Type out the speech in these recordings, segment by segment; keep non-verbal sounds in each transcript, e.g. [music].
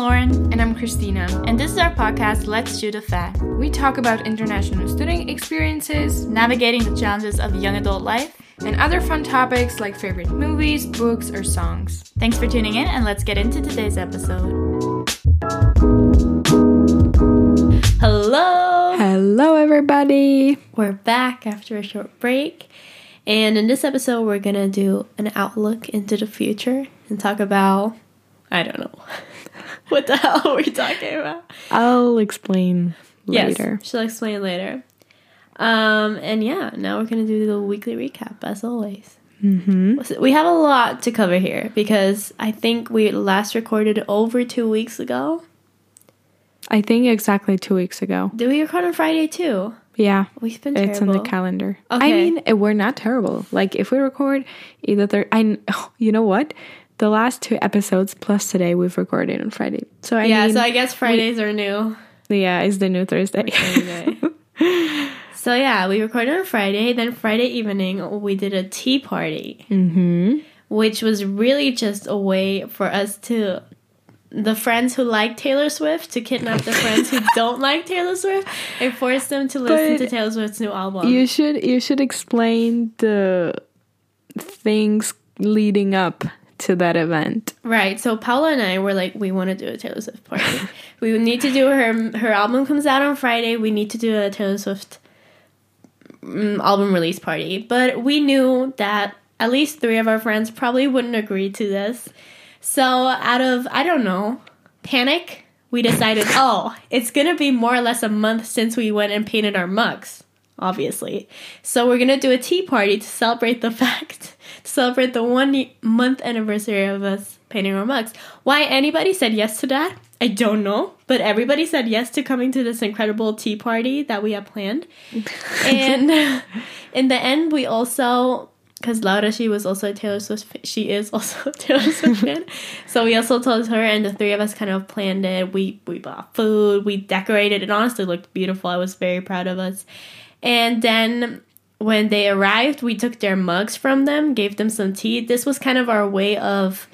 Lauren. And I'm Christina. And this is our podcast, Let's Shoot a Fact. We talk about international studying experiences, navigating the challenges of young adult life, and other fun topics like favorite movies, books, or songs. Thanks for tuning in, and let's get into today's episode. Hello! Hello, everybody! We're back after a short break. And in this episode, we're gonna do an outlook into the future and talk about I don't know. [laughs] [laughs] what the hell are we talking about? I'll explain later. Yes, she'll explain later. Um, and yeah, now we're gonna do the weekly recap as always. Mm-hmm. We have a lot to cover here because I think we last recorded over two weeks ago. I think exactly two weeks ago. Did we record on Friday too? Yeah, we've been. Terrible. It's in the calendar. Okay. I mean, we're not terrible. Like if we record either thir- I, [sighs] you know what? The last two episodes plus today we've recorded on Friday. So I yeah, mean, so I guess Fridays we, are new. Yeah, it's the new Thursday. [laughs] so yeah, we recorded on Friday. Then Friday evening we did a tea party, mm-hmm. which was really just a way for us to the friends who like Taylor Swift to kidnap the friends who [laughs] don't like Taylor Swift and force them to listen but to Taylor Swift's new album. You should you should explain the things leading up to that event. Right. So Paula and I were like, we want to do a Taylor Swift party. we need to do her her album comes out on Friday. We need to do a Taylor Swift um, album release party. But we knew that at least three of our friends probably wouldn't agree to this. So out of I don't know panic, we decided, [laughs] oh, it's gonna be more or less a month since we went and painted our mugs obviously. So we're gonna do a tea party to celebrate the [laughs] fact, to celebrate the one month anniversary of us painting our mugs. Why anybody said yes to that, I don't know, but everybody said yes to coming to this incredible tea party that we have planned. [laughs] and in the end, we also because Laura, she was also a Taylor Swift. She is [laughs] also a Taylor Swift fan. So we also told her, and the three of us kind of planned it. We we bought food, we decorated. It honestly looked beautiful. I was very proud of us. And then when they arrived, we took their mugs from them, gave them some tea. This was kind of our way of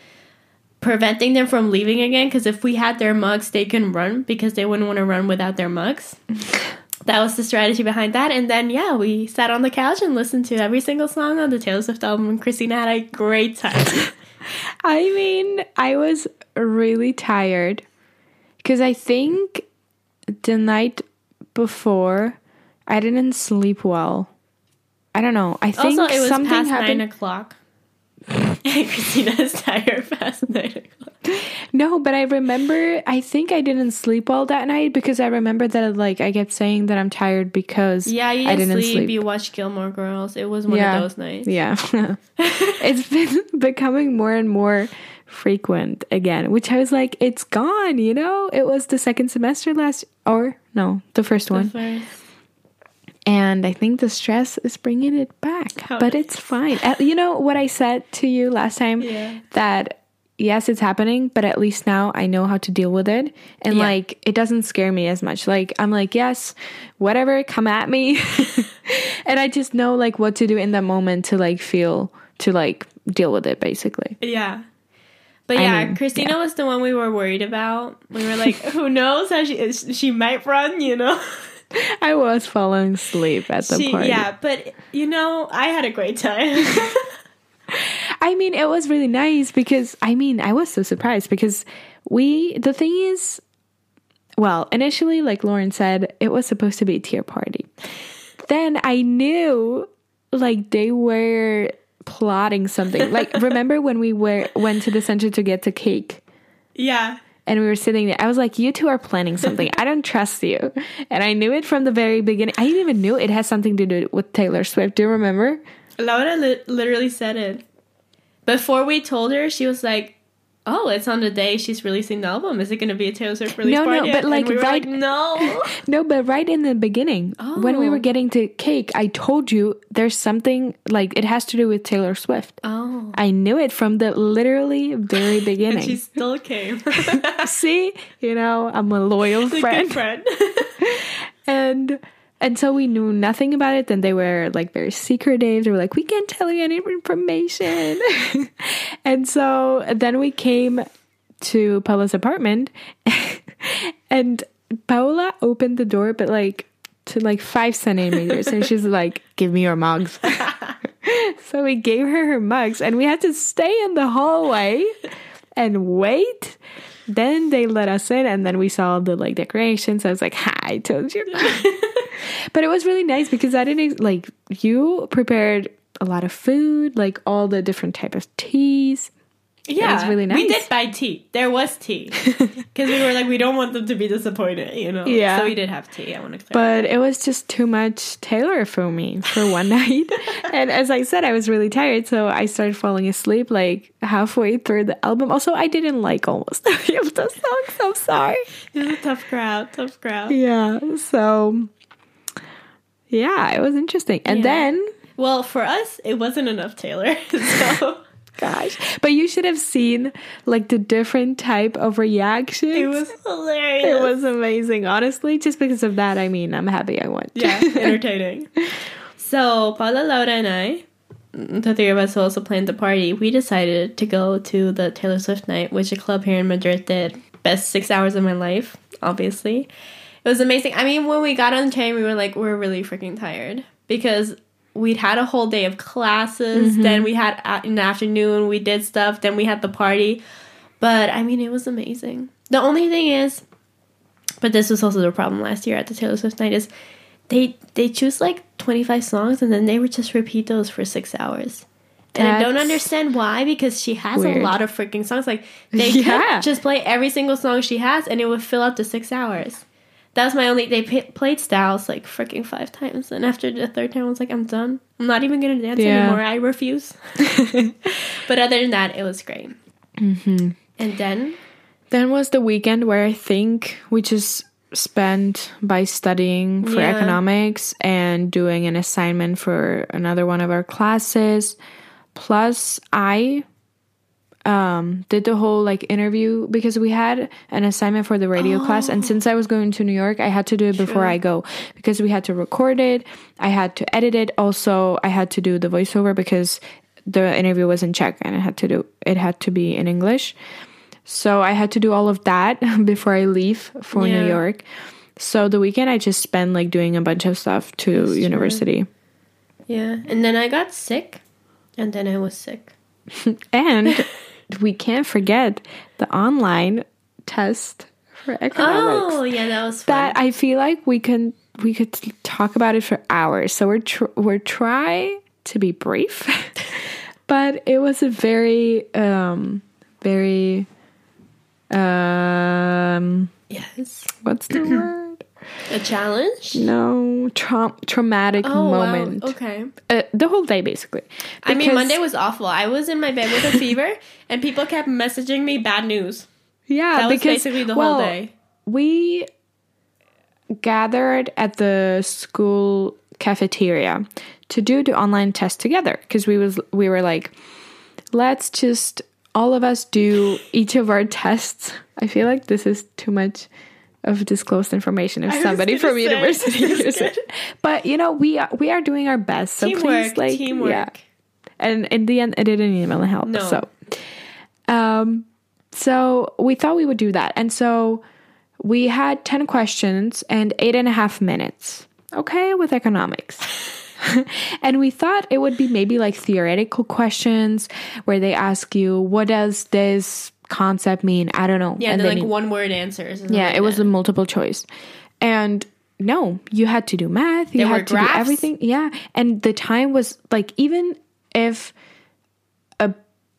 preventing them from leaving again because if we had their mugs, they can run because they wouldn't want to run without their mugs. [laughs] that was the strategy behind that. And then, yeah, we sat on the couch and listened to every single song on the Taylor Swift album. And Christina had a great time. [laughs] I mean, I was really tired because I think the night before I didn't sleep well. I don't know. I think also, it was something past happened. nine o'clock. [laughs] Christina's tired past nine o'clock. No, but I remember. I think I didn't sleep well that night because I remember that like I kept saying that I'm tired because yeah, you I didn't sleep, sleep. You watched Gilmore Girls. It was one yeah. of those nights. Yeah, [laughs] [laughs] it's been becoming more and more frequent again, which I was like, it's gone. You know, it was the second semester last, or no, the first The one. first. And I think the stress is bringing it back, How but nice. it's fine. You know what I said to you last time? Yeah. That yes, it's happening, but at least now I know how to deal with it. And Yeah. like, it doesn't scare me as much. Like, I'm like, yes, whatever, come at me. [laughs] and I just know like what to do in that moment to like feel, to like deal with it basically. Yeah. But I yeah, mean, Christina yeah. was the one we were worried about. We were like, [laughs] who knows how she is? she might run, you know? [laughs] I was falling asleep at the She, party. yeah, but you know, I had a great time. [laughs] I mean, it was really nice because I mean, I was so surprised because we, the thing is, well, initially, like Lauren said, it was supposed to be a tier party. Then I knew like they were plotting something. Like, [laughs] remember when we were went to the center to get the cake? yeah. And we were sitting there. I was like, "You two are planning something. I don't trust you." And I knew it from the very beginning. I even knew it has something to do with Taylor Swift. Do you remember? Laura li- literally said it. Before we told her, she was like, "Oh, it's on the day she's releasing the album. Is it going to be a Taylor Swift release No, no, party?" but, like, we right- like, "No." [laughs] No, but right in the beginning, oh. when we Oh. were getting to cake, I told you there's something like it has to do with Taylor Swift. oh. I knew it from the literally very beginning. [laughs] And she still came. [laughs] See, you know, I'm a loyal friend, good friend. and and so we knew nothing about it. Then they were like very secretive. They were like, we can't tell you any information. [laughs] and so then we came to Paula's apartment, [laughs] and Paula opened the door, but like to like five centimeters, and she's like, "Give me your mugs." [laughs] so we gave her her mugs, and we had to stay in the hallway and wait. Then they let us in, and then we saw the like decorations. I was like, "Hi, I told you." But it was really nice because I didn't like you prepared a lot of food, like all the different type of teas. Yeah, it was really nice. We did buy tea. There was tea [laughs] because we were like, we don't want them to be disappointed, you know. Yeah. So we did have tea. I want to. But it was just too much Taylor for me for one [laughs] night. and as I said, I was really tired, so I started falling asleep like halfway through the album. Also, I didn't like almost [laughs] any of the songs. I'm sorry. It was a tough crowd. Tough crowd. Yeah. So yeah, it was interesting. And Yeah. then Well, for us, it wasn't enough Taylor. [laughs] So gosh. But you should have seen like the different type of reactions. it was hilarious. It was amazing, honestly. Just because of that, I mean, I'm happy I went. yeah, [laughs] entertaining. So Paula, Laura, and I, mm, the three of us who also planned the party, we decided to go to the Taylor Swift night, which a club here in Madrid did. Best six hours of my life, obviously. It was amazing. I mean, when we got on the train, we were like, we're really freaking tired because we'd had a whole day of classes. Then we had uh, in the afternoon, we did stuff. Then we had the party. But I mean, it was amazing. The only thing is, but this was also the problem last year at the Taylor Swift night is they they choose like 25 songs and then they would just repeat those for six hours and i don't understand why because she has a lot of freaking songs like they [laughs] Yeah. could just play every single song she has and it would fill up the six hours that's my only they pa played styles like freaking five times and after the third time i was like i'm done i'm not even gonna dance Yeah. anymore i refuse [laughs] but other than that it was great Mm-hmm. and then Then was the weekend where I think we just spent by studying for Yeah. economics and doing an assignment for another one of our classes. Plus, I um, did the whole like interview because we had an assignment for the radio class, and since I was going to New York, I had to do it before True. I go because we had to record it, I had to edit it. Also, I had to do the voiceover because the interview was in Czech and it had to do it had to be in English. So I had to do all of that [laughs] before I leave for New York. So the weekend I just spent like doing a bunch of stuff to university. yeah and then i got sick and then i was sick [laughs] And [laughs] we can't forget the online test for economics. oh yeah that was fun. that I feel like we can we could talk about it for hours. So we're tr- we're try to be brief, [laughs] but it was a very um very um yes what's the [clears throat] word? A challenge No, tra- traumatic Oh, moment. wow. Okay. Uh, the whole day basically. I mean, Monday was awful. I was in my bed with a [laughs] fever, and people kept messaging me bad news. yeah, That was because basically the well, whole day. we gathered at the school cafeteria to do the online test together because we was we were like let's just all of us do each of our [laughs] tests i feel like this is too much of disclosed information if somebody from say, university hears it. but you know we are we are doing our best so teamwork, please like teamwork. yeah and in the end it didn't even help No. so. Um so we thought we would do that. And so we had 10 questions and eight and a half minutes okay with economics. [laughs] And we thought it would be maybe like theoretical questions where they ask you what does this concept mean i don't know Yeah, and they're like one word answers. yeah like it was a multiple choice and no you had to do math you There had to graphs? do everything yeah and the time was like even if a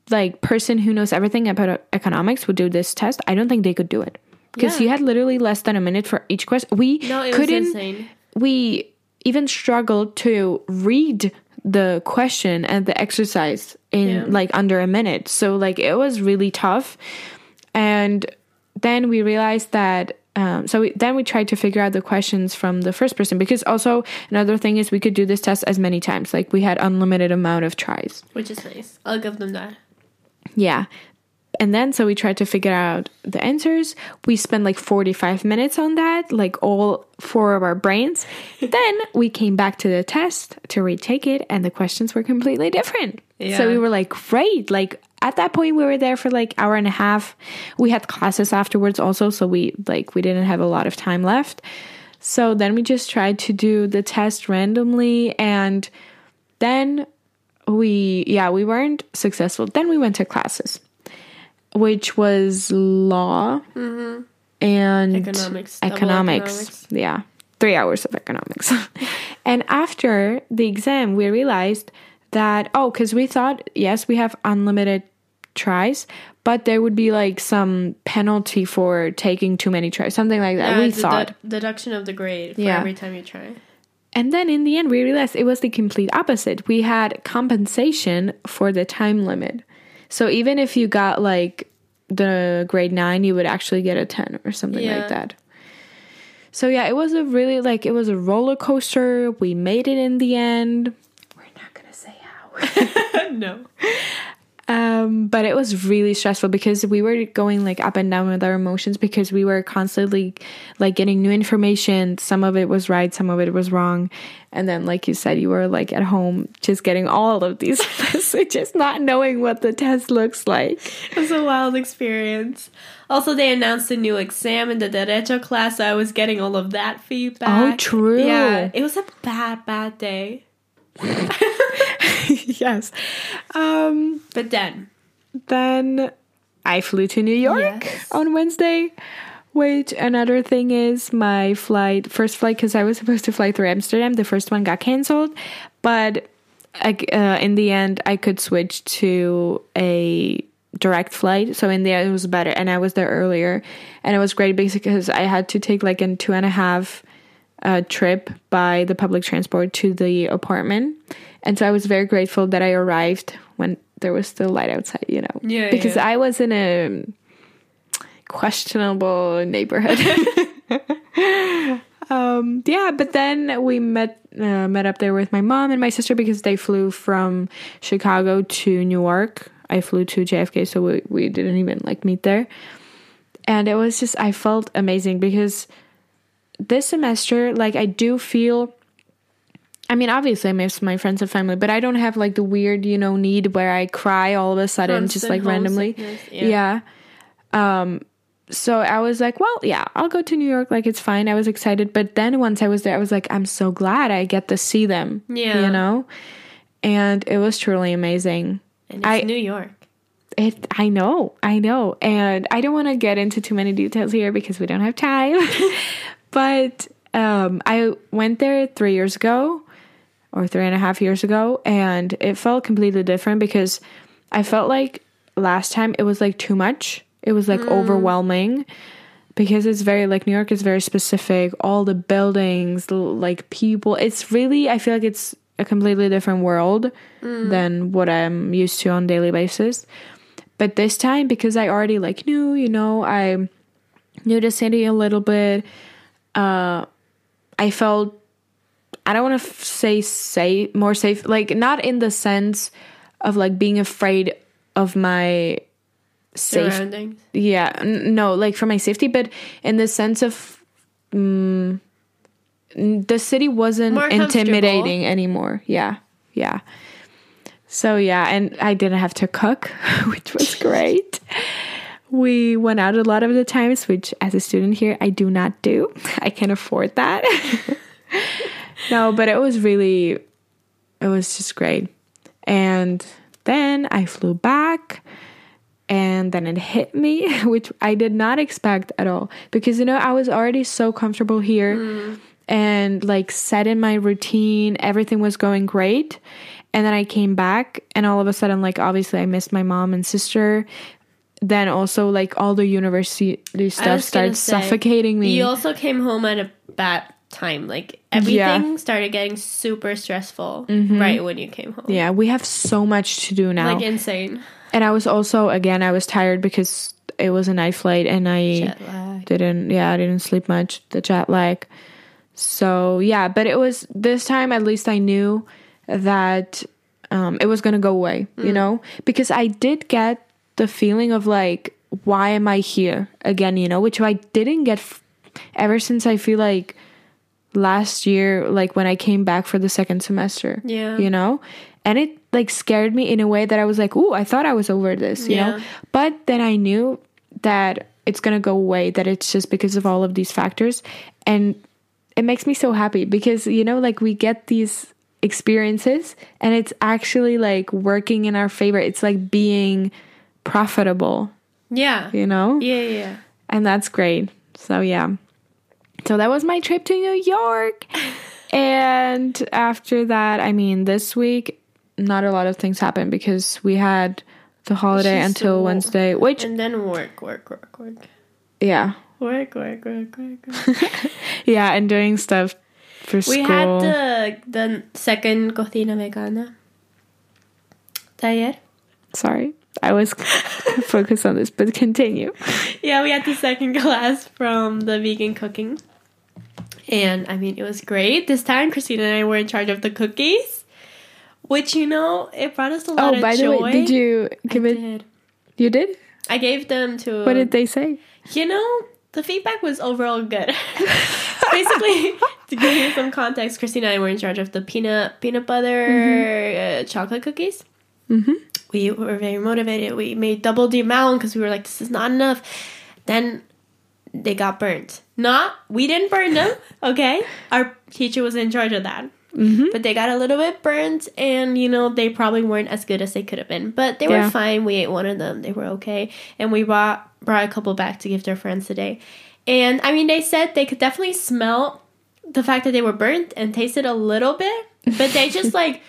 like person who knows everything about economics would do this test i don't think they could do it because Yeah. you had literally less than a minute for each question we no, it couldn't insane. we even struggled to read the question and the exercise in Yeah. like under a minute. So like it was really tough. And then we realized that um, so we, then we tried to figure out the questions from the first person because also another thing is we could do this test as many times like we had unlimited amount of tries Which is nice. I'll give them that. yeah and then so we tried to figure out the answers. We spent like 45 minutes on that like all four of our brains. [laughs] Then we came back to the test to retake it and the questions were completely different. Yeah. so we were like great! Like at that point we were there for like hour and a half. We had classes afterwards also so we like we didn't have a lot of time left. So then we just tried to do the test randomly and then we yeah we weren't successful. Then we went to classes which was law mm-hmm. and Economics, economics. economics. Yeah, three hours of economics. [laughs] and after the exam, we realized that, oh, because we thought, yes, we have unlimited tries, but there would be like some penalty for taking too many tries, something like that. Yeah, we thought. de- deduction of the grade for Yeah. every time you try. And then in the end, we realized it was the complete opposite. We had compensation for the time limit. So even if you got like the grade nine, you would actually get a 10 or something Yeah. like that. So yeah, it was a really like, it was a roller coaster. We made it in the end. We're not going to say how. [laughs] no. [laughs] Um, but it was really stressful because we were going like up and down with our emotions because we were constantly like getting new information. Some of it was right, some of it was wrong. And then, like you said, you were like at home just getting all of these [laughs] messages, not knowing what the test looks like. It was a wild experience. Also, they announced a new exam in the Derecho class, so I was getting all of that feedback. Oh, true. Yeah, it was a bad, bad day. [laughs] [laughs] yes. Um, But then, then I flew to New York Yes. on Wednesday. Which another thing is my flight, first flight, because I was supposed to fly through Amsterdam. The first one got canceled, but I, uh, in the end, I could switch to a direct flight. So in the end, it was better, and I was there earlier, and it was great because I had to take like a two and a half uh, trip by the public transport to the apartment, and so I was very grateful that I arrived when there was still light outside. You know, Yeah, because yeah. I was in a questionable neighborhood. [laughs] um, yeah, but then we met uh, met up there with my mom and my sister because they flew from Chicago to Newark. I flew to JFK, so we, we didn't even like meet there. And it was just I felt amazing because this semester, like I do feel I mean, obviously I miss my friends and family, but I don't have like the weird, you know, need where I cry all of a sudden, just like randomly. homesickness, Yeah. Um, so I was like, well, yeah, I'll go to New York. Like, it's fine. I was excited. But then once I was there, I was like, I'm so glad I get to see them. Yeah. You know? And it was truly amazing. and it's I- New York. It, I know, I know. And I don't want to get into too many details here because we don't have time. [laughs] but um, I went there three years ago or three and a half years ago, and it felt completely different because I felt like last time it was like too much. It was like overwhelming because it's very like New York is very specific. All the buildings, like people. It's really I feel like it's a completely different world than what I'm used to on daily basis. But this time, because I already like knew, you know, I knew the city a little bit. Uh, I felt I don't want to f- say safe, more safe, like not in the sense of like being afraid of my safe Surroundings. yeah n- no like for my safety but in the sense of mm, the city wasn't More intimidating anymore. Yeah yeah. So yeah and i didn't have to cook [laughs] which was [laughs] great. We went out a lot of the times which as a student here i do not do. I can't afford that [laughs] no but it was really it was just great. And then i flew back and then it hit me [laughs] which i did not expect at all. Because you know i was already so comfortable here mm. and like set in my routine everything was going great. And then i came back and all of a sudden like obviously i missed my mom and sister. Then also like all the university stuff started say, suffocating me. You also came home at a bad time. Like everything started getting super stressful right when you came home. yeah we have so much to do now. Like insane. and i was also again i was tired because it was a night flight and i didn't yeah i didn't sleep much the jet lag. So yeah but it was this time at least i knew that um, it was gonna go away you know? Because i did get the feeling of like why am i here again you know? Which i didn't get f- ever since i feel like last year like when i came back for the second semester Yeah. you know and it like scared me in a way that I was like, "Ooh, I thought I was over this," you know. But then I knew that it's gonna go away. That it's just because of all of these factors, and it makes me so happy because you know, like we get these experiences, and it's actually like working in our favor. It's like being profitable, Yeah. you know, Yeah, yeah, yeah. and that's great. So yeah. So that was my trip to New York. [laughs] And after that, I mean, this week, not a lot of things happened because we had the holiday She's until Wednesday, which, And then work, work, work, work. yeah. Work, work, work, work, work. [laughs] Yeah, and doing stuff for we school. We had the the second cocina vegana taller. Sorry, I was [laughs] focused on this, but continue. Yeah, we had the second [laughs] class from the vegan cooking. And I mean, it was great. This time, Christina and I were in charge of the cookies, which, you know, it brought us a lot Oh, of by the joy. way, did you give I it? did. You did? I gave them to. What did they say? You know, the feedback was overall good. [laughs] Basically, to give you some context, Christina and I were in charge of the peanut peanut butter uh, chocolate cookies. Mm-hmm. We were very motivated. We made double the amount because we were like, this is not enough. Then they got burnt. Not we didn't burn them. [laughs] Okay, our teacher was in charge of that. Mm-hmm. But they got a little bit burnt, and you know they probably weren't as good as they could have been. But they Yeah. were fine. We ate one of them. They were okay, and we brought brought a couple back to give to our friends today. And I mean, they said they could definitely smell the fact that they were burnt and tasted a little bit, but they just [laughs] like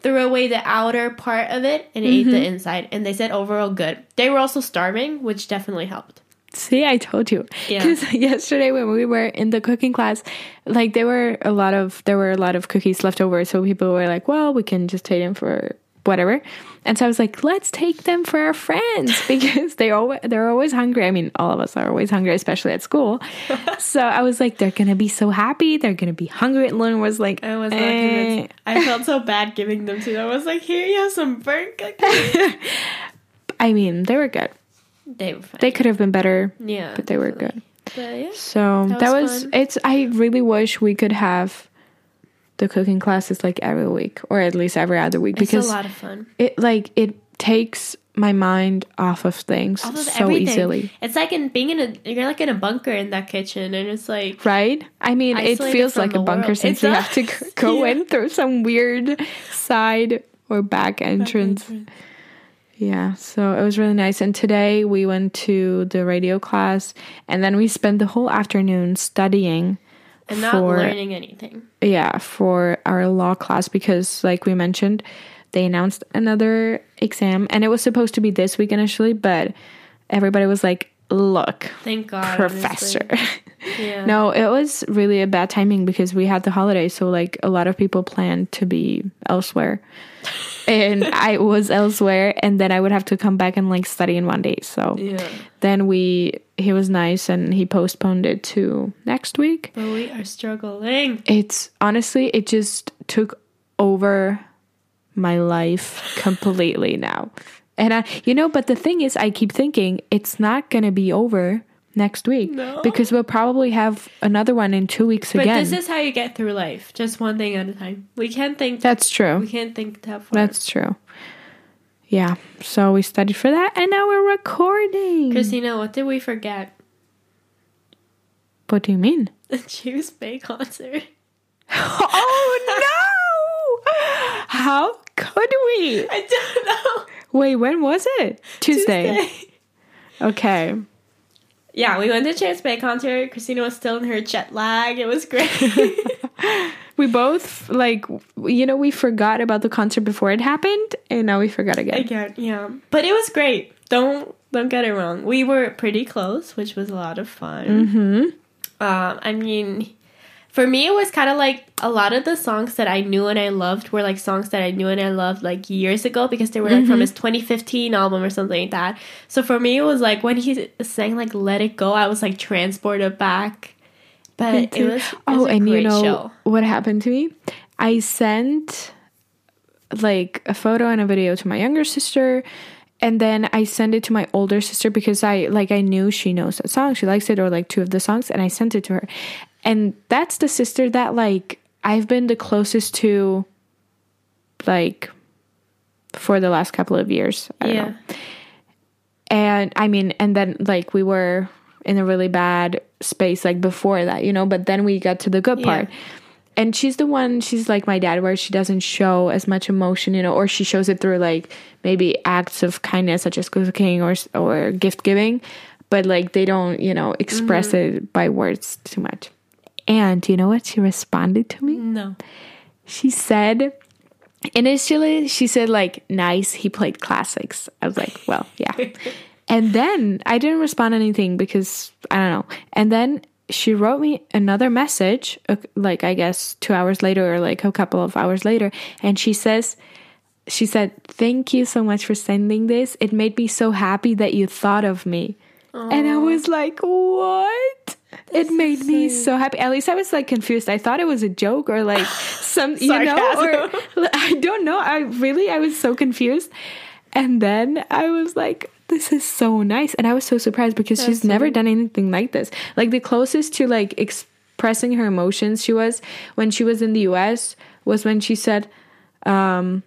threw away the outer part of it and ate the mm-hmm. inside. And they said overall good. They were also starving, which definitely helped. See, I told you. Yeah. [laughs] Yesterday when we were in the cooking class, like there were a lot of there were a lot of cookies left over, so people were like, "Well, we can just take them for whatever." And so I was like, "Let's take them for our friends [laughs] because they always they're always hungry. I mean, all of us are always hungry, especially at school." [laughs] so I was like, "They're gonna be so happy. They're gonna be hungry." And Lauren was like, I was "Eh." I felt so bad giving them to them. I was like, here you have some burnt cookies. [laughs] I mean, they were good. they were fine. They could have been better, yeah. but they were good. But yeah. So That that, was was, it's I really wish we could have the cooking classes like every week or at least every other week It's a lot of fun. it like it takes my mind off of things Off of so everything. easily. It's like in being in a you're like in a bunker in that kitchen and it's like Right? I mean, it feels like a bunker world. since you have to [laughs] go Yeah. in through some weird side or back entrance. Yeah, so it was really nice. And today we went to the radio class and then we spent the whole afternoon studying and not for learning anything. yeah for our law class because like we mentioned they announced another exam and it was supposed to be this week initially but everybody was like look Thank God. professor. [laughs] Yeah. no it was really a bad timing because we had the holiday so like a lot of people planned to be elsewhere [laughs] and i was elsewhere and then i would have to come back and like study in one day so Yeah. then we he was nice and he postponed it to next week But we are struggling. it's honestly it just took over my life completely now and i you know but the thing is i keep thinking it's not gonna be over next week No. because we'll probably have another one in two weeks But again this is how you get through life. Just one thing at a time. We can't think that's true. we can't think that far. that's true yeah so we studied for that and now we're recording Christina, what did we forget? what do you mean The James Bay concert. [laughs] oh no how could we I don't know. wait when was it tuesday. Tuesday. okay Yeah, we went to James Bay concert. Christina was still in her jet lag. It was great. [laughs] We both like you know we forgot about the concert before it happened and now we forgot again. Again, yeah. But it was great. Don't don't get it wrong. We were pretty close, which was a lot of fun. Mm-hmm. Um, I mean, for me, it was kind of like a lot of the songs that I knew and I loved were like songs that I knew and I loved like years ago because they were like from mm-hmm. his 2015 album or something like that. So for me, it was like when he sang like "Let It Go," I was like transported back. But it was, it oh, was a and you know show. what happened to me? I sent like a photo and a video to my younger sister and then I sent it to my older sister because I like I knew she knows that song. She likes it or like two of the songs and I sent it to her. And that's the sister that like I've been the closest to like for the last couple of years. I Yeah. And I mean, and then like we were in a really bad space like before that, you know, but then we got to the good Yeah. part. And she's the one, she's like my dad, where she doesn't show as much emotion, you know, or she shows it through like maybe acts of kindness, such as cooking or or gift giving, but like they don't, you know, express Mm-hmm. it by words too much. And you know what she responded to me? No. She said, initially, she said, like, nice, he played classics. I was like, well, yeah. [laughs] and then I didn't respond anything because I don't know. And then she wrote me another message, uh, like, I guess two hours later or like a couple of hours later. And she says, she said, thank you so much for sending this. It made me so happy that you thought of me. And I was like, what? It made me so happy. At least I was like confused. I thought it was a joke or like [gasps] some, you know, or [laughs] I don't know. I really, I was so confused. And then I was like, this is so nice. And I was so surprised because she's never done anything like this. Like the closest to like expressing her emotions she was when she was in the US was when she said, um,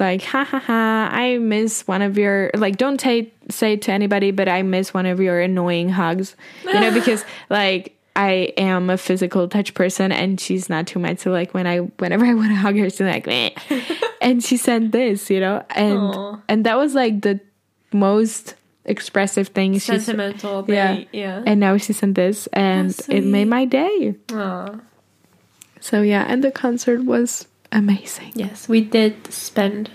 like ha ha ha i miss one of your like don't say say it to anybody but i miss one of your annoying hugs you know [laughs] because like i am a physical touch person and she's not too much so like when i whenever i want to hug her she's like Meh. [laughs] and she sent this you know and Aw. and that was like the most expressive thing Sentimental. yeah Yeah. Yeah. and now she sent this and it made my day Aw. so yeah and the concert was amazing Yes, we did spend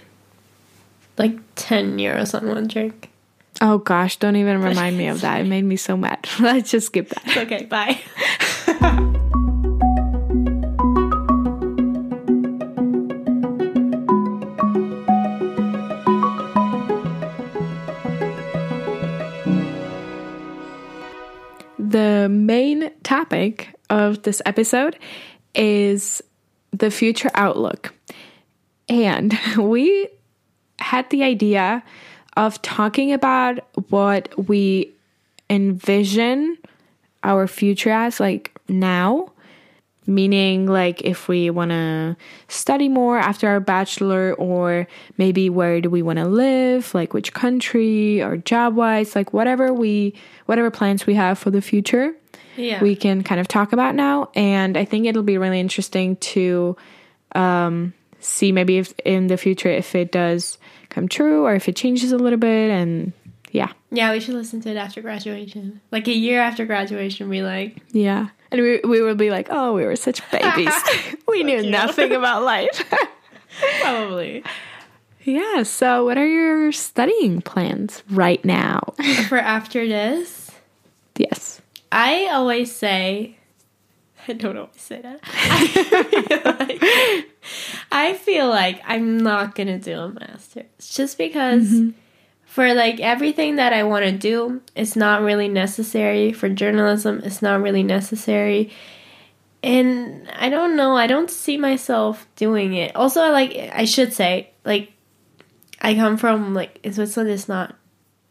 like 10 euros on one drink. Oh gosh, don't even [laughs] remind me of that. It made me so mad. [laughs] Let's just skip that. It's okay, bye. [laughs] The main topic of this episode is the future outlook. And [laughs] we had the idea of talking about what we envision our future as, like now, meaning like if we want to study more after our bachelor or maybe where do we want to live like which country or job wise like whatever we whatever plans we have for the future Yeah. we can kind of talk about now and i think it'll be really interesting to um, see maybe if in the future if it does come true or if it changes a little bit and yeah yeah, we should listen to it after graduation. Like a year after graduation, we like, yeah and we, we will be like oh we were such [laughs] babies [laughs] we knew nothing about life [laughs] probably. Yeah, so what are your studying plans right now? For after this, yes. I always say, [laughs] I don't always say that. I feel like, I feel like I'm not gonna do a master's just because mm-hmm. for like everything that I want to do, it's not really necessary. For journalism, it's not really necessary. And I don't know, I don't see myself doing it. Also, like I should say, like I come from like in Switzerland, it's not.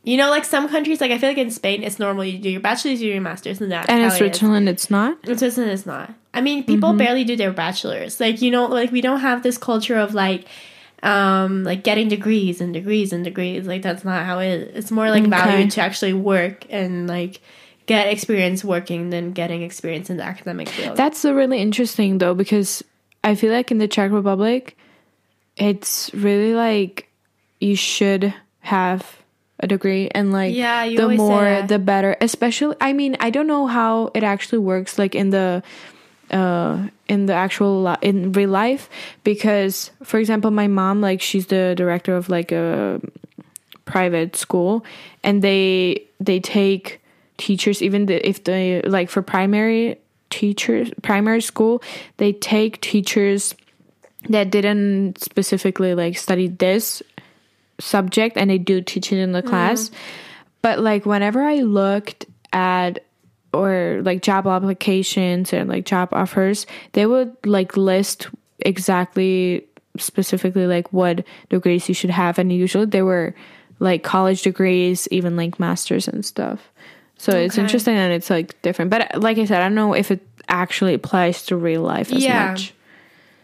You know, like some countries, like I feel like in Spain, it's normal you do your bachelor's, you do your master's, and that. And in Switzerland, it's not. In Switzerland, it's not. I mean, people barely do their bachelors. Like you know, like we don't have this culture of like, um, like getting degrees and degrees and degrees. Like that's not how it is. It's more like Okay. valued to actually work and like get experience working than getting experience in the academic field. That's really interesting though, because I feel like in the Czech Republic, it's really like you should have a degree and like Yeah, you the more the better. Especially i mean i don't know how it actually works like in the uh in the actual li- in real life because for example my mom like she's the director of like a private school and they they take teachers even the, if they like for primary teachers primary school they take teachers that didn't specifically like study this subject and they do teach it in the mm-hmm. class. But like whenever i looked at or like job applications and like job offers they would like list exactly specifically like what degrees you should have. And usually they were like college degrees even like masters and stuff. So it's interesting and it's like different. But like i said i don't know if it actually applies to real life as Yeah. much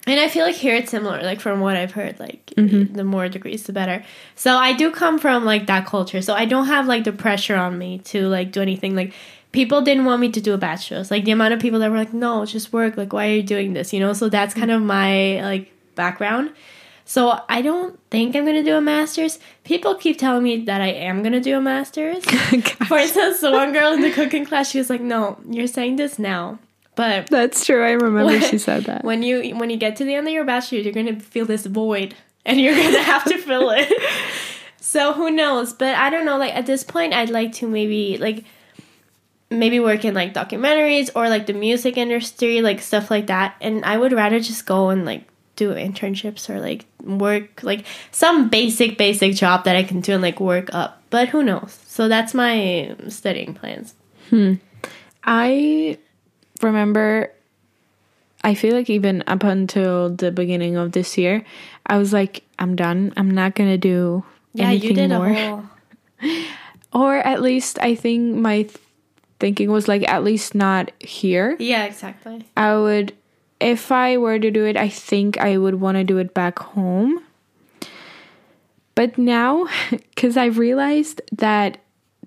And I feel like here it's similar, like from what I've heard, like Mm-hmm. the more degrees, the better. So I do come from like that culture, so I don't have like the pressure on me to like do anything. Like people didn't want me to do a bachelor's. Like the amount of people that were like, "No, just work. Like, why are you doing this?" You know. So that's kind of my like background. So I don't think I'm gonna do a master's. People keep telling me that I am gonna do a master's. [laughs] For instance, the one girl in the cooking class, she was like, "No, you're saying this now." But That's true. I remember she said that. when you when you get to the end of your bachelor's, you're gonna feel this void, and you're gonna have to fill it. [laughs] so who knows? But I don't know. Like at this point, I'd like to maybe like maybe work in like documentaries or like the music industry, like stuff like that. And I would rather just go and like do internships or like work like some basic basic job that I can do and like work up. But who knows? So that's my studying plans. Hmm. I remember I feel like even up until the beginning of this year, I was like, I'm done. I'm not gonna do Yeah, anything you did more. a whole [laughs] or at least I think my th- thinking was like at least not here. Yeah, exactly. I would if I were to do it, I think I would want to do it back home. But now [laughs] cuz I've realized that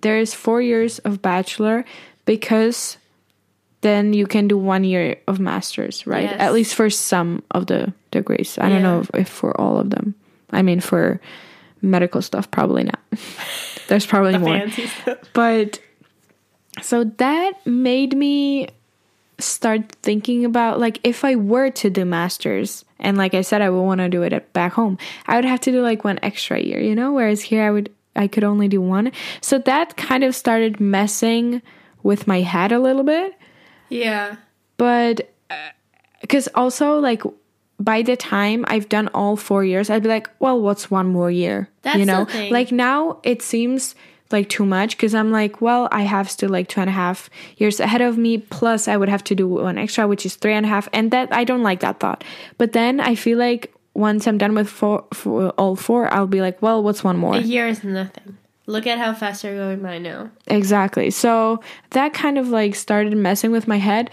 there's 4 years of bachelor because then you can do 1 year of masters, right? Yes. At least for some of the degrees. I don't know if, if for all of them. I mean for medical stuff probably not. [laughs] There's probably more but so that made me start thinking about like if I were to do masters and like I said I would want to do it at back home I would have to do like one extra year you know whereas here I would I could only do one so that kind of started messing with my head a little bit Yeah. but uh, because also like by the time I've done all four years, I'd be like, well, what's one more year? That's you know, like now it seems like too much because I'm like, well, I have still like two and a half years ahead of me. Plus, I would have to do one extra, which is three and a half, and that I don't like that thought. But then I feel like once I'm done with four, four all four, I'll be like, well, what's one more? A year is nothing. Look at how fast you're going by now. Exactly. So that kind of like started messing with my head.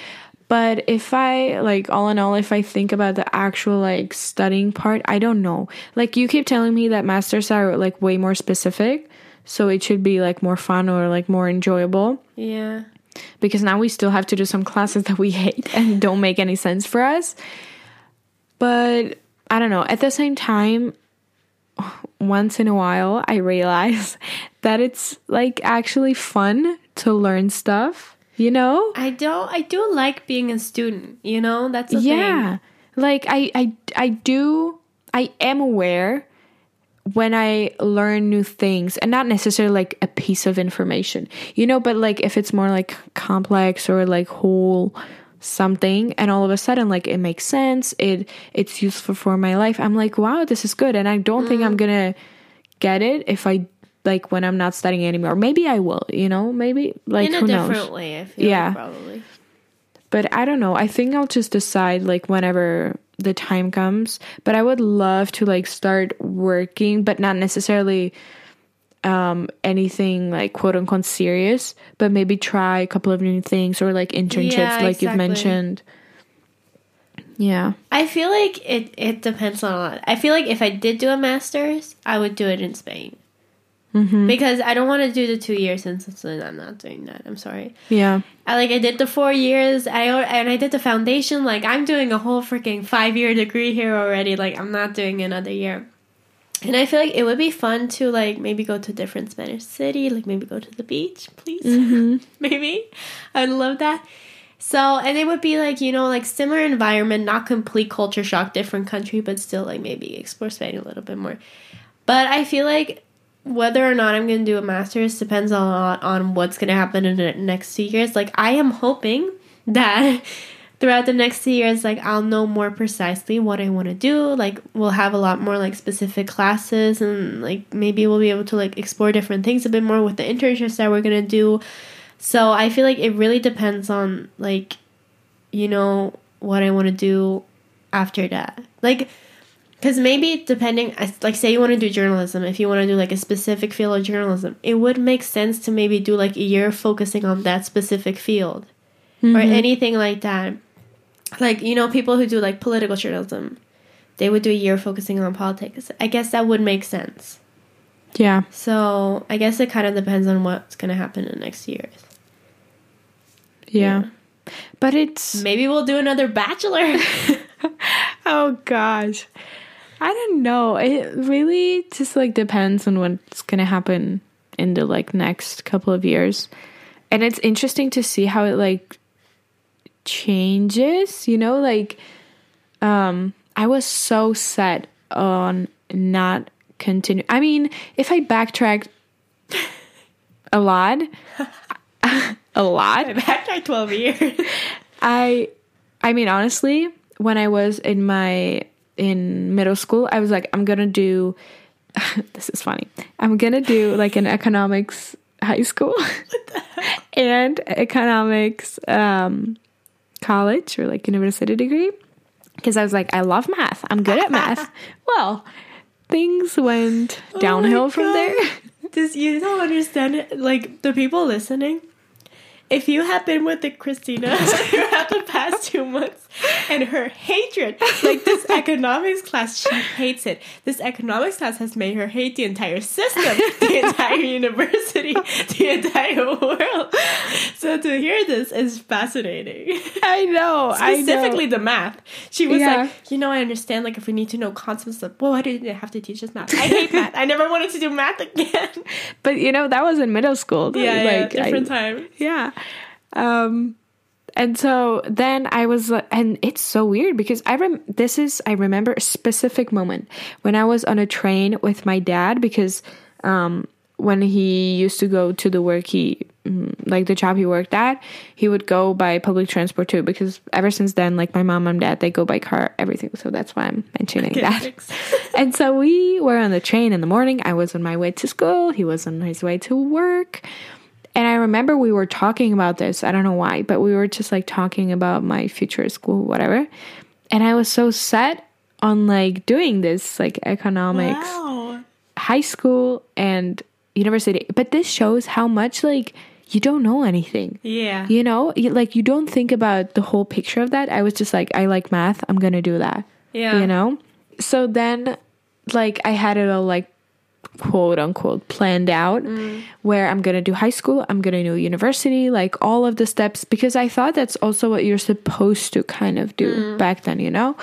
But if I like all in all, if I think about the actual like studying part, I don't know. Like you keep telling me that masters are like way more specific, so it should be like more fun or like more enjoyable. Yeah. Because now we still have to do some classes that we hate [laughs] and don't make any sense for us. But I don't know. At the same time, once in a while, I realize [laughs] that it's like actually fun to learn stuff, you know? I don't I do like being a student, you know? That's yeah. Like I I I do I am aware when I learn new things and not necessarily like a piece of information, you know, but like if it's more like complex or like whole something and all of a sudden like it makes sense, it it's useful for my life. I'm like, wow, this is good. And I don't think Mm. I'm gonna get it if I like when I'm not studying anymore. Maybe I will, you know, maybe like In a different knows. way, I feel Yeah. like, probably. But I don't know. I think I'll just decide like whenever the time comes. But I would love to like start working, but not necessarily um anything like quote unquote serious, but maybe try a couple of new things or like internships Yeah, like you've mentioned. Yeah. I feel like it it depends on a lot. I feel like if I did do a master's, I would do it in Spain. Mm-hmm. Because I don't want to do the two years in Switzerland. I'm not doing that. I'm sorry. Yeah. I like I did the four years. I and I did the foundation. Like I'm doing a whole freaking five year degree here already. Like I'm not doing another year. And I feel like it would be fun to like maybe go to a different Spanish city. Like maybe go to the beach, please. Mm-hmm. [laughs] maybe I'd love that. So and it would be like you know like similar environment, not complete culture shock, different country, but still like maybe explore Spain a little bit more. But I feel like whether or not I'm going to do a master's depends a lot on what's going to happen in the next two years. Like, I am hoping [laughs] that throughout the next two years, like, I'll know more precisely what I want to do. Like, we'll have a lot more, like, specific classes, and, like, maybe we'll be able to, like, explore different things a bit more with the internships that we're going to do. So, I feel like it really depends on, like, you know, what I want to do after that. Like, because maybe depending, like, say you want to do journalism, if you want to do like a specific field of journalism, it would make sense to maybe do like a year focusing on that specific field or mm-hmm. anything like that. Like you know people who do like political journalism, they would do a year focusing on politics. I guess that would make sense. Yeah. So I guess it kind of depends on what's gonna happen in the next years. Yeah. But it's Maybe we'll do another Bachelor. [laughs] oh gosh. I don't know. It really just like depends on what's going to happen in the like next couple of years. And it's interesting to see how it like changes, you know, like um I was so set on not continue. I mean, if I backtracked a lot, [laughs] a lot, Backtrack twelve years. I I mean honestly, when I was in my in middle school, I was like I'm to do [laughs] this is funny. I'm to do like an economics high school [laughs] and economics um college or like university degree because I was like I love math. I'm good at math. [laughs] well, things went oh downhill from there. [laughs] Does you don't understand it? Like the people listening. If you have been with the Christina [laughs] throughout the past two months [laughs] and her hatred, like this [laughs] economics class, she hates it. This economics class has made her hate the entire system, the [laughs] entire university, the entire world. So to hear this is fascinating. I know. I know. Specifically the math. She was Yeah. like, you know, I understand like if we need to know concepts of well, why did they have to teach us math? I hate math. I never wanted to do math again. But you know, that was in middle school. yeah, like yeah, different I, time. yeah um and so then i was and it's so weird because i rem this is i remember a specific moment when i was on a train with my dad because um when he used to go to the work he mm, like the job he worked at he would go by public transport too because ever since then like my mom and dad they go by car everything so that's why i'm mentioning that [laughs] and so we were on the train in the morning. I was on my way to school. He was on his way to work. And I remember we were talking about this. I don't know why, but we were just like talking about my future school, whatever. And I was so set on like doing this, like economics, Wow. high school and university. But this shows how much like you don't know anything. Yeah. You know, like you don't think about the whole picture of that. I was just like, I like math. I'm going to do that Yeah. you know so then like i had it all like quote unquote planned out mm. where i'm gonna do high school i'm gonna do university like all of the steps because i thought that's also what you're supposed to kind of do mm. back then you know?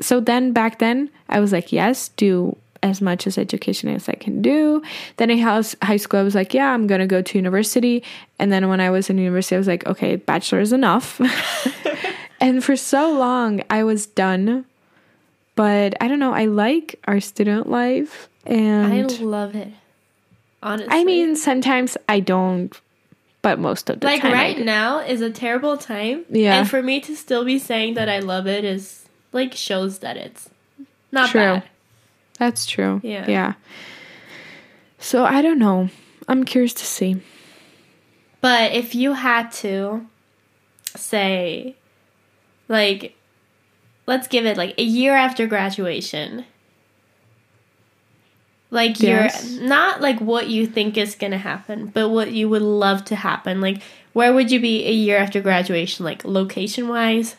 So then back then i was like yes do as much as education as i can do. Then in high school i was like yeah i'm gonna go to university. And then when i was in university i was like okay bachelor is enough. [laughs] And for so long i was done. But I don't know. I like our student life, I love it. Honestly. I, mean, sometimes I don't, but most of the like time, I right now is a terrible time. Yeah. And for me to still be saying that I love it is like shows that it's not True. bad. That's true. Yeah. yeah. So I don't know. I'm curious to see. But if you had to say, like, let's give it like a year after graduation, like Yes. you're not like what you think is gonna happen, but what you would love to happen. Like, where would you be a year after graduation? Like, location wise,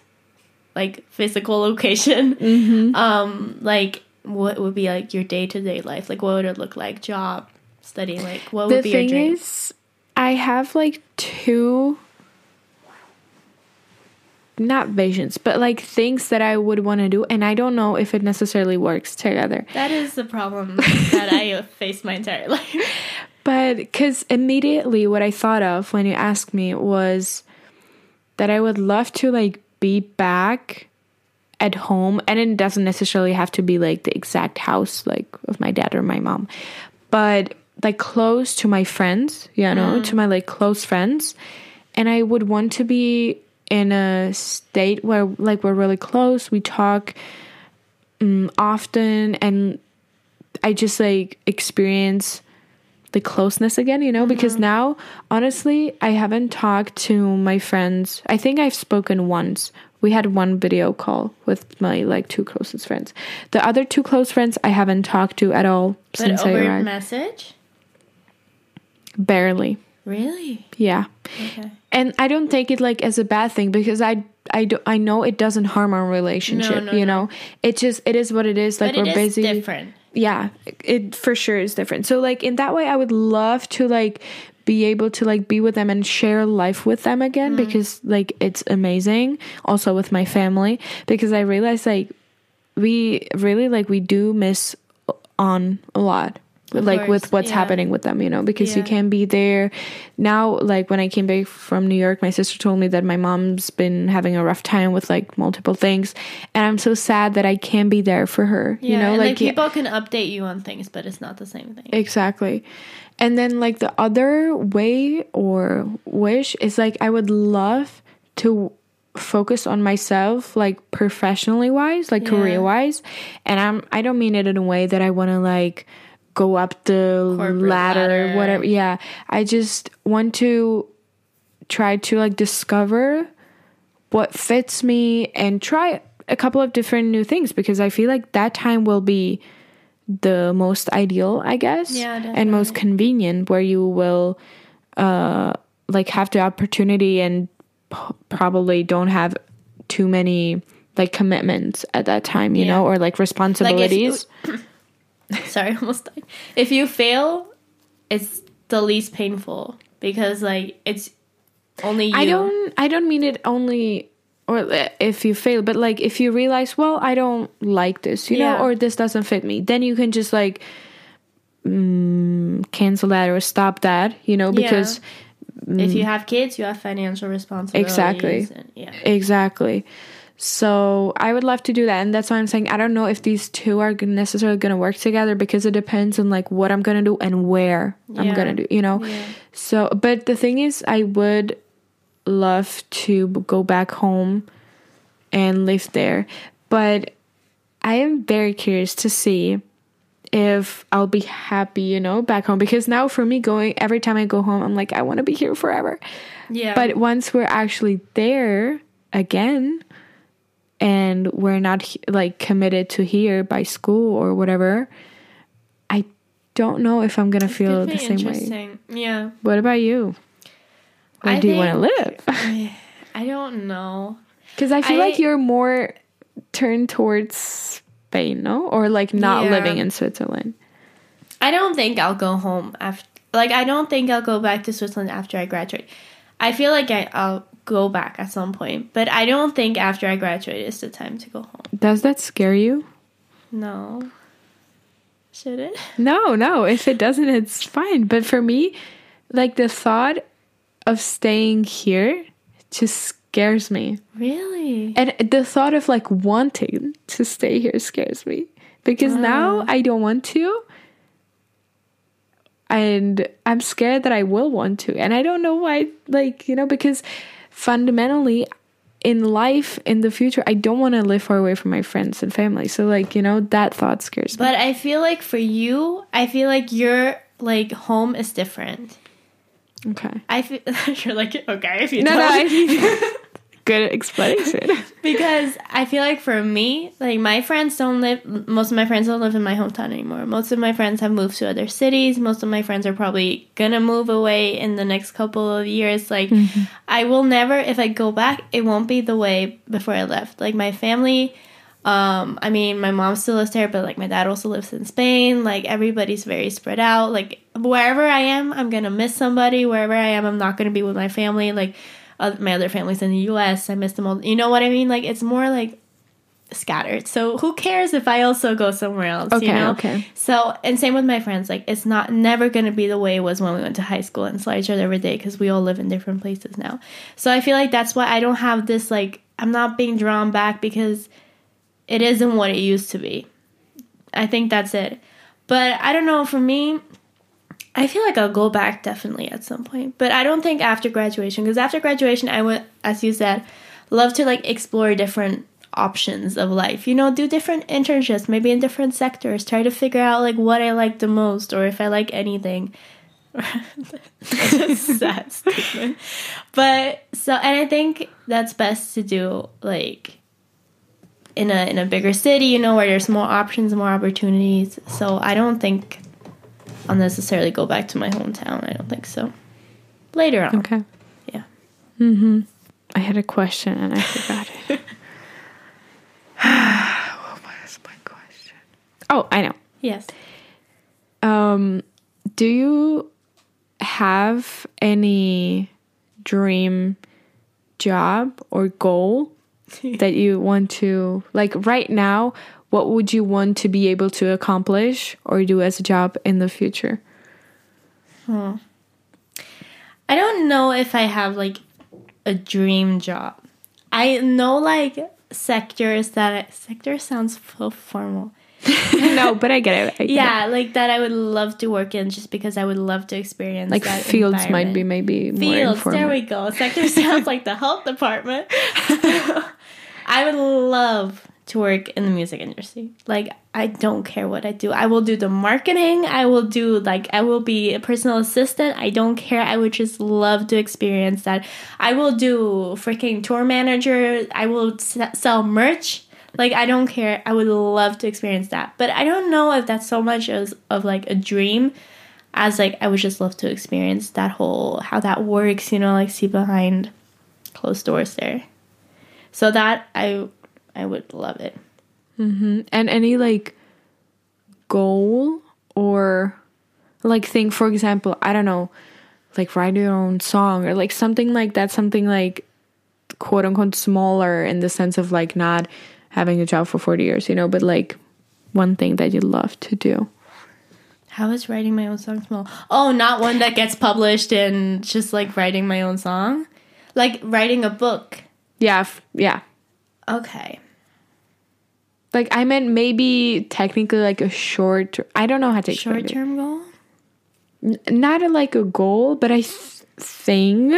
like physical [laughs] location. Mm-hmm. Um, like, what would be like your day to day life? Like, what would it look like? Job, study, Like, what would The be your thing dream? is, I have like two, not visions, but like things that I would want to do, and I don't know if it necessarily works together. That is the problem [laughs] that I faced my entire [laughs] life. But because immediately what I thought of when you asked me was that I would love to like be back at home, and it doesn't necessarily have to be like the exact house like of my dad or my mom, but like close to my friends, you know, mm-hmm. to my like close friends, and I would want to be in a state where like we're really close, we talk um, often, and I just like experience the closeness again, you know, because now honestly, I haven't talked to my friends. I think I've spoken once. We had one video call with my like two closest friends. The other two close friends I haven't talked to at all But since I arrived. message? Barely. Really? Yeah. Okay. And I don't take it like as a bad thing because I I do I know it doesn't harm our relationship, No, no, you no. know. It just it is what it is. Like but we're busy. different. Yeah, it for sure is different. So like in that way I would love to like be able to like be with them and share life with them again Mm. because like it's amazing. Also with my family because I realize like we really like we do miss on a lot Of like course, with what's yeah. happening with them you know because you can't be there now like when i came back from new york my sister told me that my mom's been having a rough time with like multiple things and i'm so sad that i can't be there for her Yeah, you know like, like, yeah, people can update you on things, but it's not the same thing. exactly and then like the other way or wish is like i would love to focus on myself like professionally wise like Yeah. career wise and i'm i don't mean it in a way that i want to like go up the ladder, ladder. whatever yeah i just want to try to like discover what fits me and try a couple of different new things because i feel like that time will be the most ideal i guess Yeah, and most convenient where you will uh like have the opportunity and p- probably don't have too many like commitments at that time you Yeah. know or like responsibilities [clears throat] [laughs] Sorry, almost died. If you fail, it's the least painful because like it's only you. I don't I don't mean it only or uh, if you fail, but like if you realize, well, I don't like this, you Yeah. know, or this doesn't fit me, then you can just like mm, cancel that or stop that, you know, because if you have kids, you have financial responsibilities. Exactly. and- yeah. exactly. So I would love to do that, and that's why I'm saying I don't know if these two are necessarily going to work together because it depends on like what I'm going to do and where I'm going to do, you know. Yeah. So, but the thing is, I would love to go back home and live there, but I am very curious to see if I'll be happy, you know, back home because now for me going every time I go home I'm like I want to be here forever. Yeah. But once we're actually there again and we're not like committed to here by school or whatever, I don't know if I'm to feel the same way. Yeah. What about you? Where I do you want to live? [sighs] I don't know. Because I feel I- like you're more turned towards Spain, no? Or like not Yeah. living in Switzerland. I don't think I'll go home after. Like, I don't think I'll go back to Switzerland after I graduate. I feel like I, I'll go back at some point, but I don't think after I graduate is the time to go home. Does that scare you? No. Should it? [laughs] No, no. If it doesn't, it's fine. But for me, like the thought of staying here just scares me. Really? And the thought of like wanting to stay here scares me because ah. now I don't want to. And I'm scared that I will want to. And I don't know why, like, you know, because fundamentally in life, in the future, I don't want to live far away from my friends and family. So, like, you know, that thought scares me. But I feel like for you, I feel like your like home is different. Okay. I feel [laughs] you're like okay if you No, don't. no, I [laughs] good explanation. [laughs] because I feel like for me, like my friends don't live. Most of my friends don't live in my hometown anymore. Most of my friends have moved to other cities. Most of my friends are probably gonna move away in the next couple of years. Like I will never, if I go back, it won't be the way before I left. Like my family. Um, I mean, my mom still lives there, but like my dad also lives in Spain. Like everybody's very spread out. Like wherever I am, I'm gonna miss somebody. Wherever I am, I'm not gonna be with my family. Like my other family's in the U.S. I miss them all. You know what I mean? Like it's more like scattered. So who cares if I also go somewhere else? Okay, you know? okay. So and same with my friends. Like it's not never gonna be the way it was when we went to high school and saw each other every day because we all live in different places now. So I feel like that's why I don't have this like I'm not being drawn back because it isn't what it used to be. I think that's it. But I don't know, for me, I feel like I'll go back definitely at some point. But I don't think after graduation, because after graduation, I would, as you said, love to like explore different options of life. You know, do different internships, maybe in different sectors, try to figure out like what I like the most or if I like anything. [laughs] Sad. But so, and I think that's best to do like in a in a bigger city, you know, where there's more options, more opportunities. So I don't think I'll necessarily go back to my hometown. I don't think so. Later on. Okay. Yeah. Mm-hmm. I had a question and I forgot it. [laughs] [sighs] what was my question? Oh, I know. Yes. Um, do you have any dream job or goal [laughs] that you want to like right now? What would you want to be able to accomplish or do as a job in the future? Hmm. I don't know if I have like a dream job. I know like sectors that sector sounds so formal. [laughs] no, but I get it. I it. Yeah, like that I would love to work in just because I would love to experience like fields might be maybe fields. There we go. Sector sounds [laughs] like the health department. [laughs] I would love to work in the music industry. Like I don't care what I do. I will do the marketing. I will do like I will be a personal assistant. I don't care. I would just love to experience that. I will do freaking tour manager. I will s- sell merch. Like I don't care. I would love to experience that. But I don't know if that's so much as of like a dream as like I would just love to experience that whole how that works, you know, like see behind closed doors there. So that I I would love it. Mm-hmm. and any like goal or like thing for example i don't know like write your own song or like something like that something like quote unquote smaller in the sense of like not having a job for 40 years you know but like one thing that you love to do How is writing my own song small? Oh, not one that gets published and just like writing my own song? Like writing a book. yeah f- yeah Okay. Like i meant maybe technically like a short i don't know how to explain Short term goal? N- not a, like a goal, but I th- think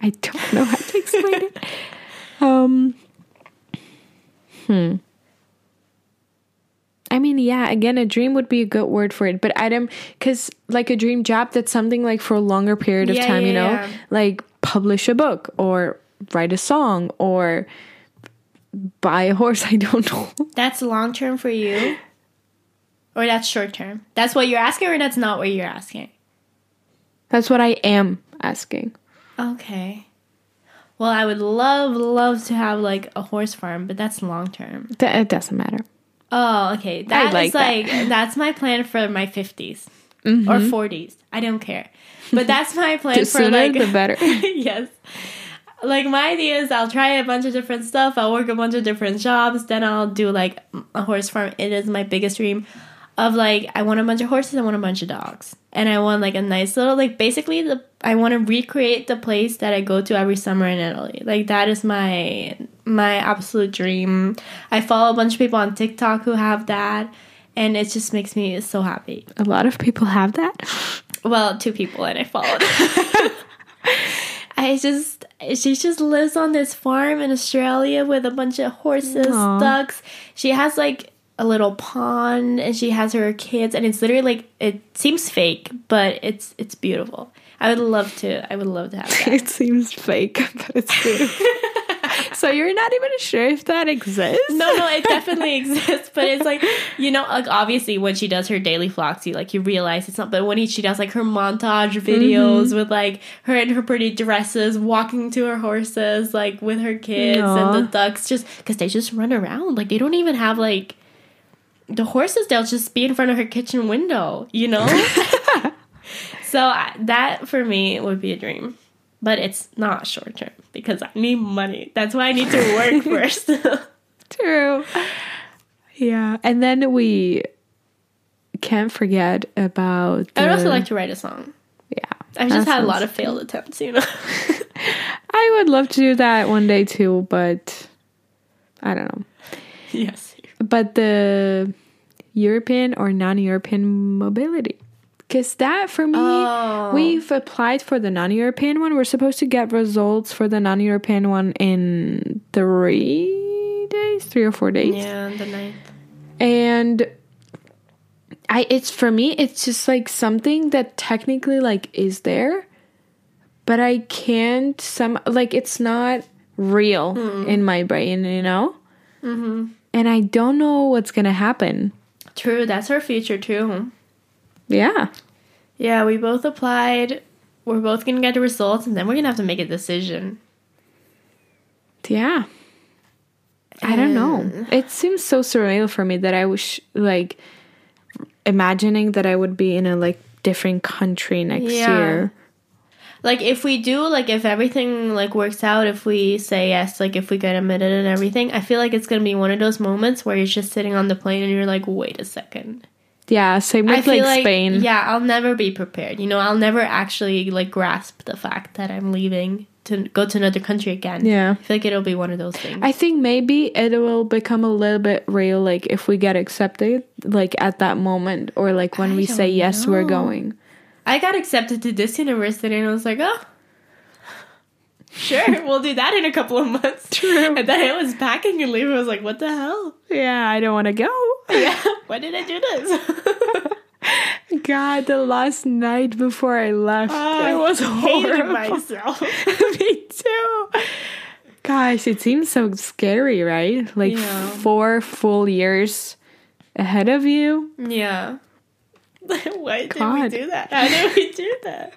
I don't know how to explain it. [laughs] Um, hmm. I mean, yeah. Again, a dream would be a good word for it, but Adam, because like a dream job, that's something like for a longer period of Yeah, time. you know, yeah. like publish a book or write a song or buy a horse. [laughs] I don't know. That's long term for you? Or that's short term? That's what you're asking or that's not what you're asking? That's what I am asking. Okay. Well, I would love, love to have like a horse farm, but that's long term. That it doesn't matter. Oh, okay. That is like that. like that's my plan for my 50s Mm-hmm. or 40s. I don't care. But that's my [laughs] plan for sooner, like the better. [laughs] yes. Like my idea is I'll try a bunch of different stuff. I'll work a bunch of different jobs. Then I'll do like a horse farm. It is my biggest dream. Of like I want a bunch of horses. I want a bunch of dogs, and I want like a nice little like basically the I want to recreate the place that I go to every summer in Italy. Like that is my my absolute dream. I follow a bunch of people on TikTok who have that, and it just makes me so happy. A lot of people have that. Well, two people and I followed. [laughs] [laughs] I just she just lives on this farm in Australia with a bunch of horses, Aw. ducks. She has like a little pond and she has her kids and it's literally like it seems fake, but it's it's beautiful. I would love to I would love to have that. [laughs] It seems fake, but it's [laughs] beautiful. So you're not even sure if that exists? No, no, it definitely exists, but it's like you know, like obviously when she does her daily vlogs, you like you realize it's not. But when she does like her montage videos mm-hmm. with like her in her pretty dresses, walking to her horses, like with her kids Aw. and the ducks, just because they just run around, like they don't even have like the horses. They'll just be in front of her kitchen window, you know. [laughs] so I, that for me would be a dream. But it's not short term because I need money. That's why I need to work [laughs] first. [laughs] True. Yeah. And then we can't forget about. I would also like to write a song. Yeah. I've just had a lot of failed attempts, you know. [laughs] I would love to do that one day too, but I don't know. yes. But the European or non European mobility. Because that for me, Oh. we've applied for the non European one. We're supposed to get results for the non European one in three days, three or four days. Yeah, the ninth. and i it's for me it's just like something that technically like is there but i can't some like it's not real in my brain you know mm-hmm. and i don't know what's gonna happen True, that's our future too. Yeah Yeah, we both applied. We're both gonna get the results, and then we're gonna have to make a decision. Yeah. I don't know. It seems so surreal for me that I was like imagining that I would be in a like different country next Yeah. year. Like if we do, like if everything like works out, if we say yes, like if we get admitted and everything, I feel like it's gonna be one of those moments where you're just sitting on the plane and you're like, wait a second. Yeah, same I with feel like, like Spain. Yeah, I'll never be prepared. You know, I'll never actually like grasp the fact that I'm leaving to go to another country again. Yeah. I feel like it'll be one of those things. I think maybe it will become a little bit real like if we get accepted like at that moment or like when I we say don't yes we're going. I got accepted to this university and I was like, oh, sure, we'll do that in a couple of months. True. And then I was packing and leaving. I was like, what the hell? Yeah, I don't want to go. [laughs] Yeah, why did I do this? [laughs] God, the last night before I left, ah, I was horrible. [laughs] myself. Me too. Gosh, it seems so scary, right? Like Yeah. four full years ahead of you. Yeah. Why did God. we do that? How did we do that?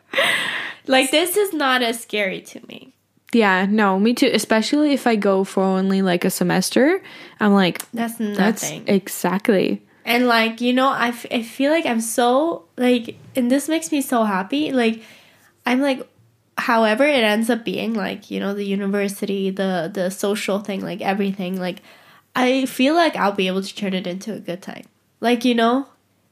Like this is not as scary to me. Yeah, no, me too. Especially if I go for only like a semester, I'm like, That's that's nothing. exactly. and like you know, I, f- I feel like I'm so like, and this makes me so happy. Like, I'm like, however it ends up being, like you know, the university, the the social thing, like everything. Like, I feel like I'll be able to turn it into a good time. Like you know,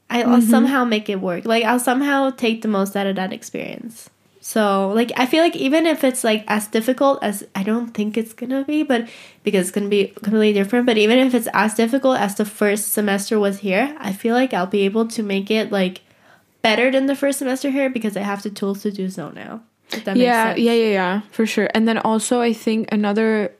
I'll mm-hmm. somehow make it work. Like I'll somehow take the most out of that experience. So like I feel like even if it's like as difficult as I don't think it's gonna be, but because it's gonna be completely different. But even if it's as difficult as the first semester was here, I feel like I'll be able to make it like better than the first semester here because I have the tools to do so now. Yeah, yeah, yeah, yeah, for sure. And then also, I think another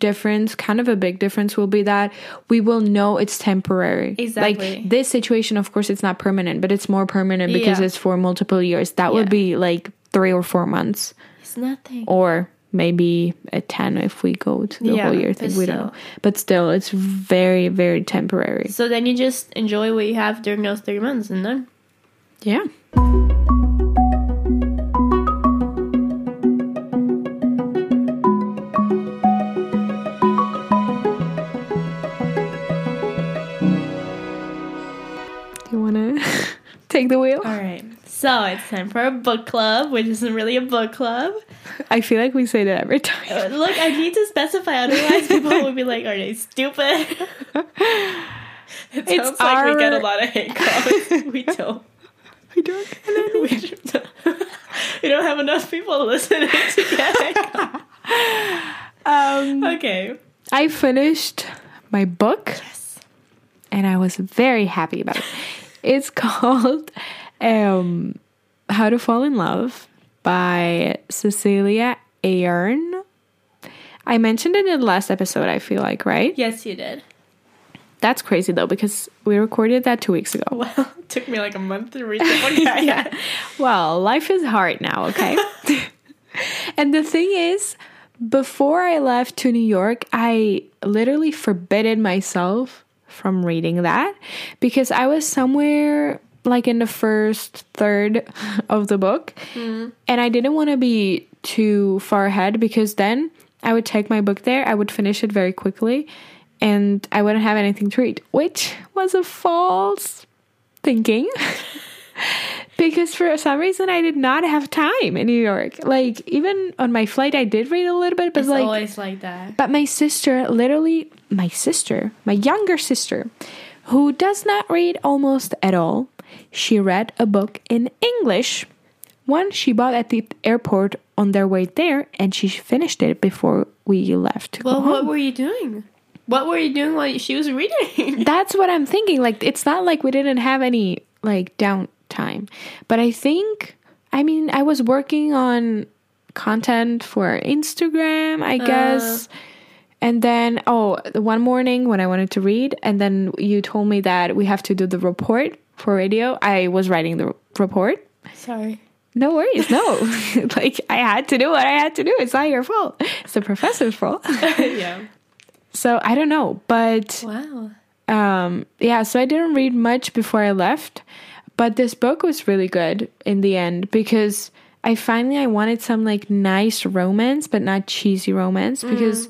difference, kind of a big difference, will be that we will know it's temporary. Exactly. Like this situation, of course, it's not permanent, but it's more permanent because Yeah. it's for multiple years. That would be like three or four months, It's nothing. or maybe a ten if we go to the Yeah, whole year thing. We don't but still, it's very, very temporary. So then you just enjoy what you have during those three months and then Yeah. Do you want to [laughs] take the wheel? All right. So it's time for a book club, which isn't really a book club. I feel like we say that every Uh, time. Look, I need to specify, otherwise people will be like, "Are they stupid?" It It's sounds like we get a lot of hate comments. we [laughs] don't. We don't. [laughs] We don't. We don't have enough people listening to get. Um, Okay. I finished my book. Yes. and I was very happy about it. It's [laughs] called um, How to Fall in Love by Cecelia Ahern. I mentioned it in the last episode, I feel like, right? Yes, you did. That's crazy though, because we recorded that two weeks ago. Well, [laughs] it took me like a month to read the [laughs] book. yeah. Well, life is hard now, okay? [laughs] and the thing is, before I left to New York, I literally forbidden myself from reading that because I was somewhere like in the first third of the book mm-hmm. and I didn't want to be too far ahead because then I would take my book there, I would finish it very quickly, and I wouldn't have anything to read, which was a false thinking. [laughs] because for some reason I did not have time in New York. Like even on my flight I did read a little bit, but It's like always like that. but my sister, literally my sister, my younger sister, who does not read almost at all, she read a book in English. One she bought at the airport on their way there, and she finished it before we left. Well, what were you doing? What were you doing while she was reading? [laughs] That's what I'm thinking. Like, it's not like we didn't have any like downtime, but I think, I mean, I was working on content for Instagram, I uh. guess. And then, oh, one morning when I wanted to read, and then you told me that we have to do the report for radio. I was writing the report. Sorry. No worries, no. [laughs] like, I had to do what I had to do. It's not your fault, it's the professor's fault. [laughs] [laughs] yeah. so I don't know, but Wow. um yeah so i didn't read much before i left but this book was really good in the end because i finally i wanted some like nice romance but not cheesy romance because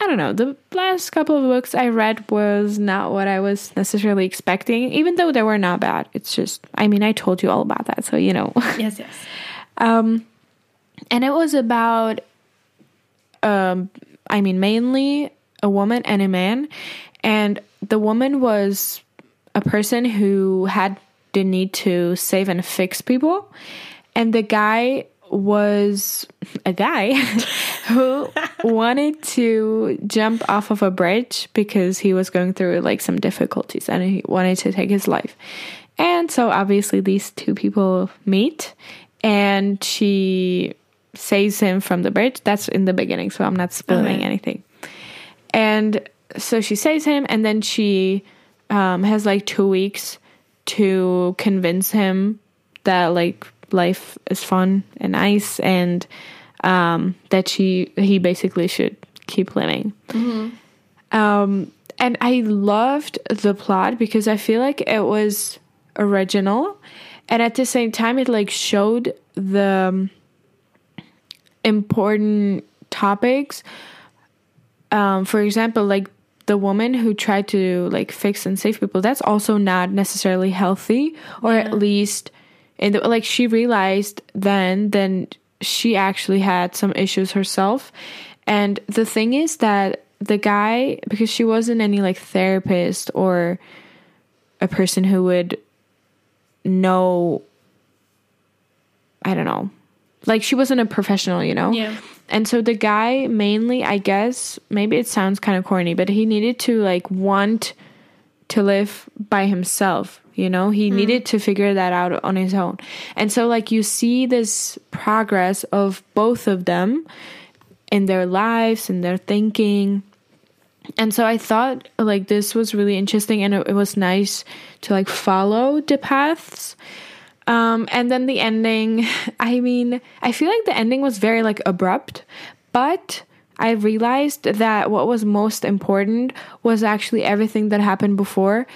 I don't know. The last couple of books I read was not what I was necessarily expecting, even though they were not bad. It's just, I mean, I told you all about that, so you know. [laughs] Yes, yes. Um, and it was about, um, I mean, mainly a woman and a man, and the woman was a person who had the need to save and fix people, and the guy was a guy [laughs] who wanted to jump off of a bridge because he was going through like some difficulties and he wanted to take his life. And so obviously these two people meet and she saves him from the bridge. That's in the beginning, so I'm not spoiling Okay. anything. And so she saves him and then she um, has like two weeks to convince him that like life is fun and nice and um, that she he basically should keep living. Um, and I loved the plot because I feel like it was original, and at the same time, it like showed the um, important topics. Um, for example, like the woman who tried to like fix and save people. That's also not necessarily healthy, or at least, the, like she realized then then she actually had some issues herself. And the thing is that the guy, because she wasn't any like therapist or a person who would know, I don't know, like she wasn't a professional, you know? Yeah. And so the guy mainly, I guess, maybe it sounds kind of corny, but he needed to like want to live by himself, you know? He needed to figure that out on his own. And so like you see this progress of both of them in their lives and their thinking. And so I thought like this was really interesting and it, it was nice to like follow the paths. Um, and then the ending, [laughs] I mean, I feel like the ending was very like abrupt, but I realized that what was most important was actually everything that happened before.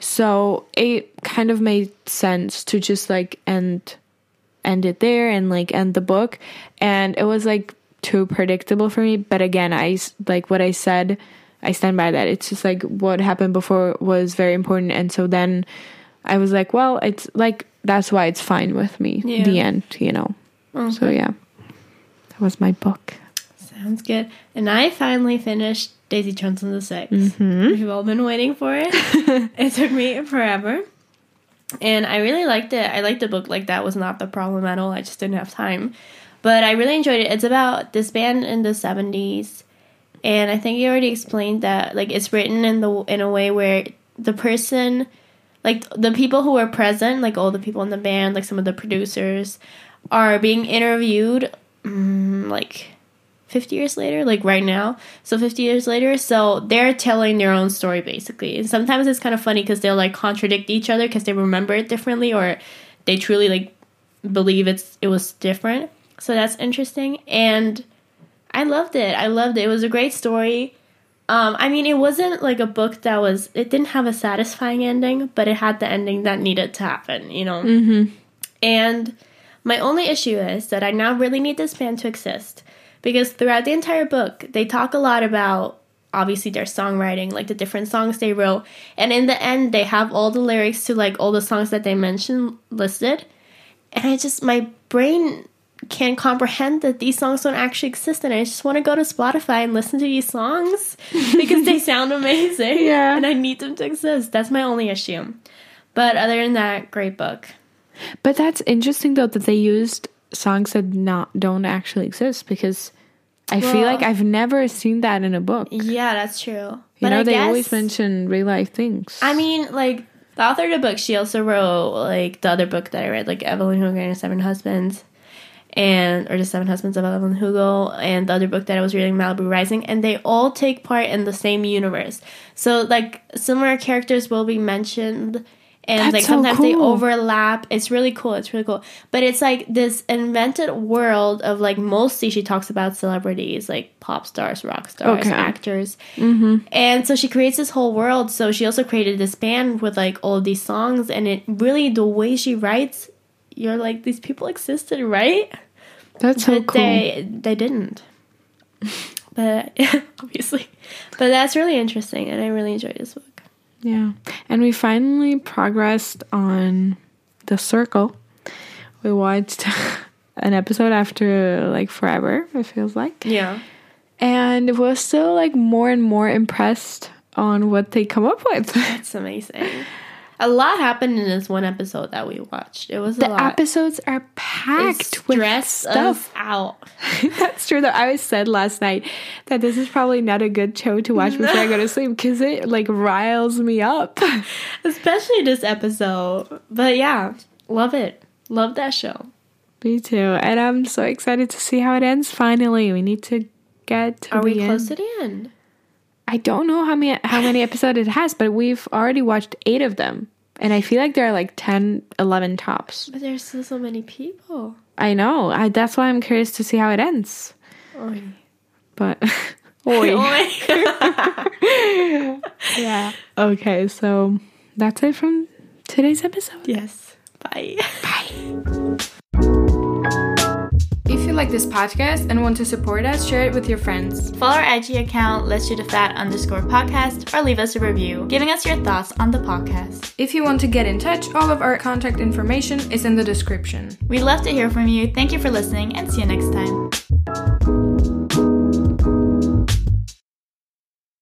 So it kind of made sense to just like end end it there and like end the book. And it was like too predictable for me. But again, I like what I said. I stand by that. It's just like what happened before was very important, and so then I was like, well, it's like that's why it's fine with me. Yeah. The end, you know. So yeah, that was my book. Sounds good. And I finally finished Daisy Jones and the 6 Mm-hmm. We've all been waiting for it. [laughs] it took me forever. And I really liked it. I liked the book. Like, that was not the problem at all. I just didn't have time. But I really enjoyed it. It's about this band in the 70s. And I think you already explained that, like, it's written in the in a way where the person, like, the people who are present, like, all the people in the band, like, some of the producers, are being interviewed, mm, like, 50 years later, like right now. So 50 years later, so they're telling their own story basically. And sometimes it's kind of funny because they'll like contradict each other because they remember it differently or they truly like believe it's it was different. So that's interesting. And I loved it. I loved it. It was a great story. Um, I mean, it wasn't like a book that was. It didn't have a satisfying ending, but it had the ending that needed to happen. You know. Mm-hmm. And my only issue is that I now really need this band to exist because throughout the entire book, they talk a lot about obviously their songwriting, like the different songs they wrote, and in the end, they have all the lyrics to like all the songs that they mentioned listed, and I just my brain can't comprehend that these songs don't actually exist and I just want to go to Spotify and listen to these songs [laughs] because they sound amazing. Yeah. And I need them to exist. That's my only issue. But other than that, great book. But that's interesting though that they used songs that not don't actually exist because I feel like I've never seen that in a book. Yeah, that's true. But know, I they guess, always mention real life things. I mean, like the author of the book, she also wrote like the other book that I read, like Evelyn Hugo and Her Seven Husbands, and or the Seven Husbands of Evelyn Hugo, and the other book that I was reading, Malibu Rising, and they all take part in the same universe. So like similar characters will be mentioned. And That's like so sometimes they overlap. It's really cool. It's really cool. But it's like this invented world of like mostly she talks about celebrities, like pop stars, rock stars, Okay. actors. Mm-hmm. And so she creates this whole world. So she also created this band with like all of these songs, and it really the way she writes, you're like these people existed, right? that's so cool. they they didn't. but [laughs] obviously, but that's really interesting, and I really enjoyed this book. Yeah. And we finally progressed on The Circle. We watched [laughs] an episode after like forever, it feels like. Yeah. And we're still like more and more impressed on what they come up with. That's amazing. [laughs] A lot happened in this one episode that we watched. It was a the lot. episodes are It packed with stressed stuff. us out. [laughs] That's true. Though I said last night that this is probably not a good show to watch before I go to sleep because it like riles me up. [laughs] Especially this episode. But yeah, love it. Love that show. Me too, and I'm so excited to see how it ends. Finally, we need to get to Are we close end. to the end? I don't know how many how many episodes it has, but we've already watched eight of them, and I feel like there are like 10, 11 tops. But there's still so many people. I know. I, that's why I'm curious to see how it ends. Oy. But [laughs] Oi. [laughs] Oy. [laughs] yeah. Okay, so that's it from today's episode. yes. Bye. You like this podcast and want to support us, share it with your friends. Follow our IG account, Let's Shoot a Fat underscore podcast, or leave us a review, giving us your thoughts on the podcast. If you want to get in touch, all of our contact information is in the description. We'd love to hear from you. Thank you for listening, and see you next time.